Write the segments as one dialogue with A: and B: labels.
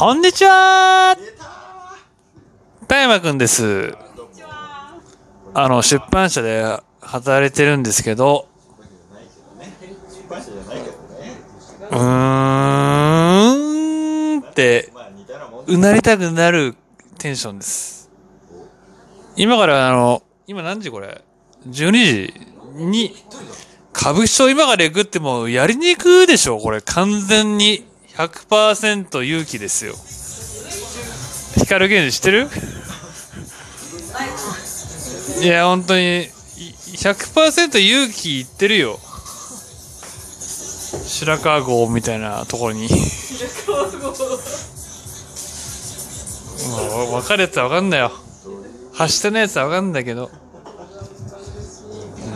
A: こんにちは田山くんです。あの、出版社で働いてるんですけど、うーんって、
B: うな
A: りたくなるテンションです。今からあの、今何時これ ?12 時に、歌舞伎町今から行くってもうやりに行くでしょこれ完全に100%勇気ですよ。光源氏知ってる？いや、本当に、100%勇気いってるよ。白川郷みたいなところに。もう分かるやつは分かんだよ。走ってないやつは分かんだけど。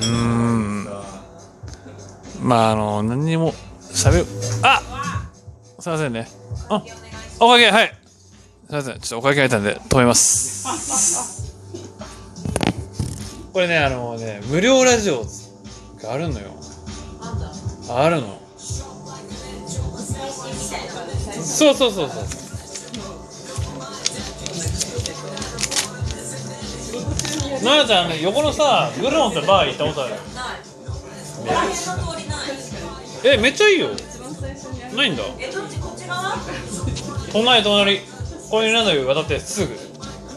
A: うん。まあ、あの、何にも喋る。あっすいませんね。あ、おかげ、はい。すいません。ちょっとおかげがいたんで止めます。これね、あのね、無料ラジオがあるのよ。あるの。そうそうそうそう。ななちゃん、あの横のさ、グルモンってバー行ったことある？え、めっちゃいいよ。ないんだ。
C: え、どっちこっち側
A: 隣隣。これなんだよ、渡ってすぐ。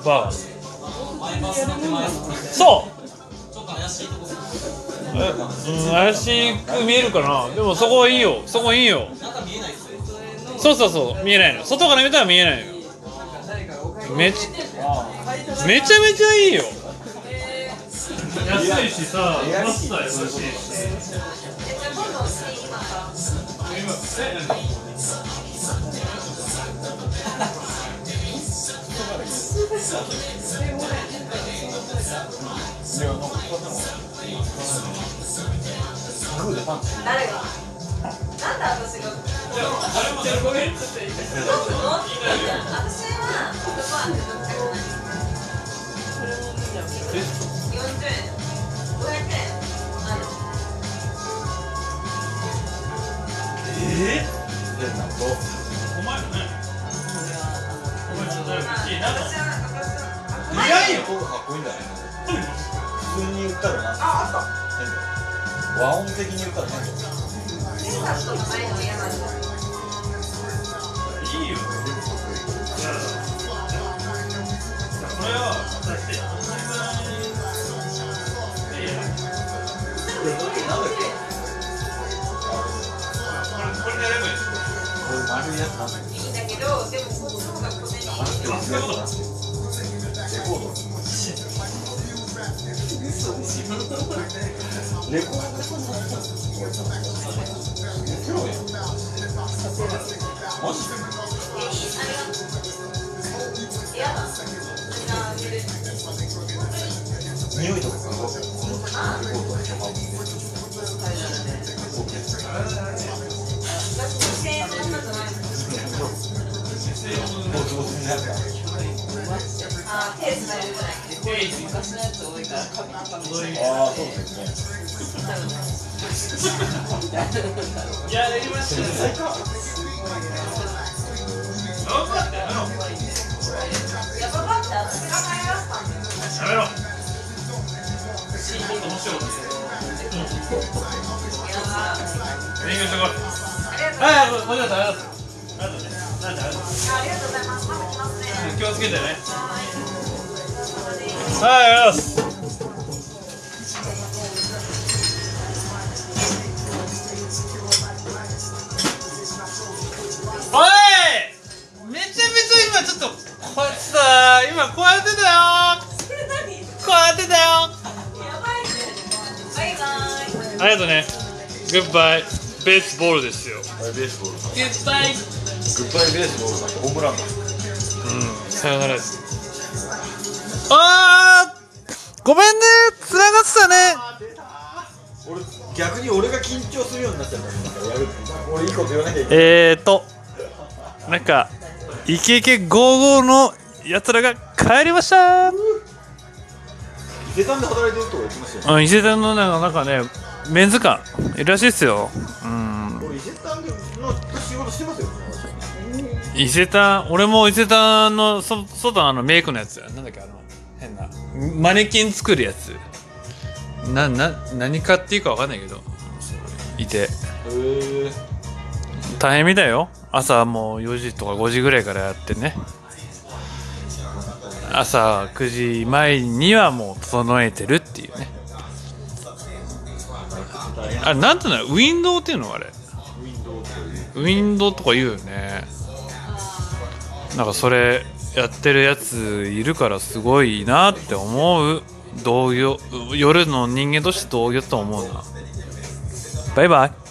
A: バー。そうえ、うん、怪しく見えるかなでもそこはいいよ。そこいいよ。そうそうそう、見えないの。外から見たら見えないのよ。めちめちゃめちゃいいよ。安いしさ、マスター優しいし。
C: え、じゃあ今度今さ誰がなん。で私が
A: ごめん。って
C: 僕の私は
B: 普通に言ったらな。変だよ。和音的に言ったら変だよ。
C: いの嫌なん。だ
A: いいよ。これは渡して。いい
B: んだけ
C: ど、でもこっちの方が小銭
B: あってますやつな。レコード。匂いとかすごい。レコードの
C: 手つないでない。
B: ああ、そうですね。
A: いや、やりましたね。頑張ってやめろ。
C: やばかった。私が買いましたんだよ。
A: やめろ。もっと。
C: うございます。
A: ありがとう。ありがとうね。なんでありがとう。
C: ありがとうございます。
A: 気をつけてね。
C: は
A: はい、ありがとうございます。おいめちゃめちゃ今ちょっとこいつさ今こうやってたよこうやってたよ
C: やばいね。バイバイ。
A: ありがとうねグッバイベースボールですよ
B: あれベースボールさん。
A: グッバイ
B: グッバイベースボールさんってホームランだ。
A: うんさよならですあーごめんね。つながってたね。
B: 俺逆に俺が緊張するようになっちゃった俺いいこと言わなきゃいけない
A: えーとなんかイケイケゴーゴーのやつらが帰りました。
B: 伊勢丹で働いてるとましたよね。
A: あ伊勢丹のなんかねメンズ館いるらしいっすよ。うん。
B: 俺伊勢丹での仕事してますよ
A: い伊勢丹俺も伊勢丹のそ外のあのメイクのやつなんだっけあの変な。マネキン作るやつ。なな何かっていうかわかんないけど。いて。大変みたいよ。朝もう4時とか5時ぐらいからやってね。朝9時前にはもう整えてるっていうね。あれなんていうの？ウィンドウっていうのあれ？
B: ウィンドウという。
A: ウィンドウとか言うよね。なんかそれやってるやついるからすごいなって思う。同業夜の人間として同業と思うな。バイバイ。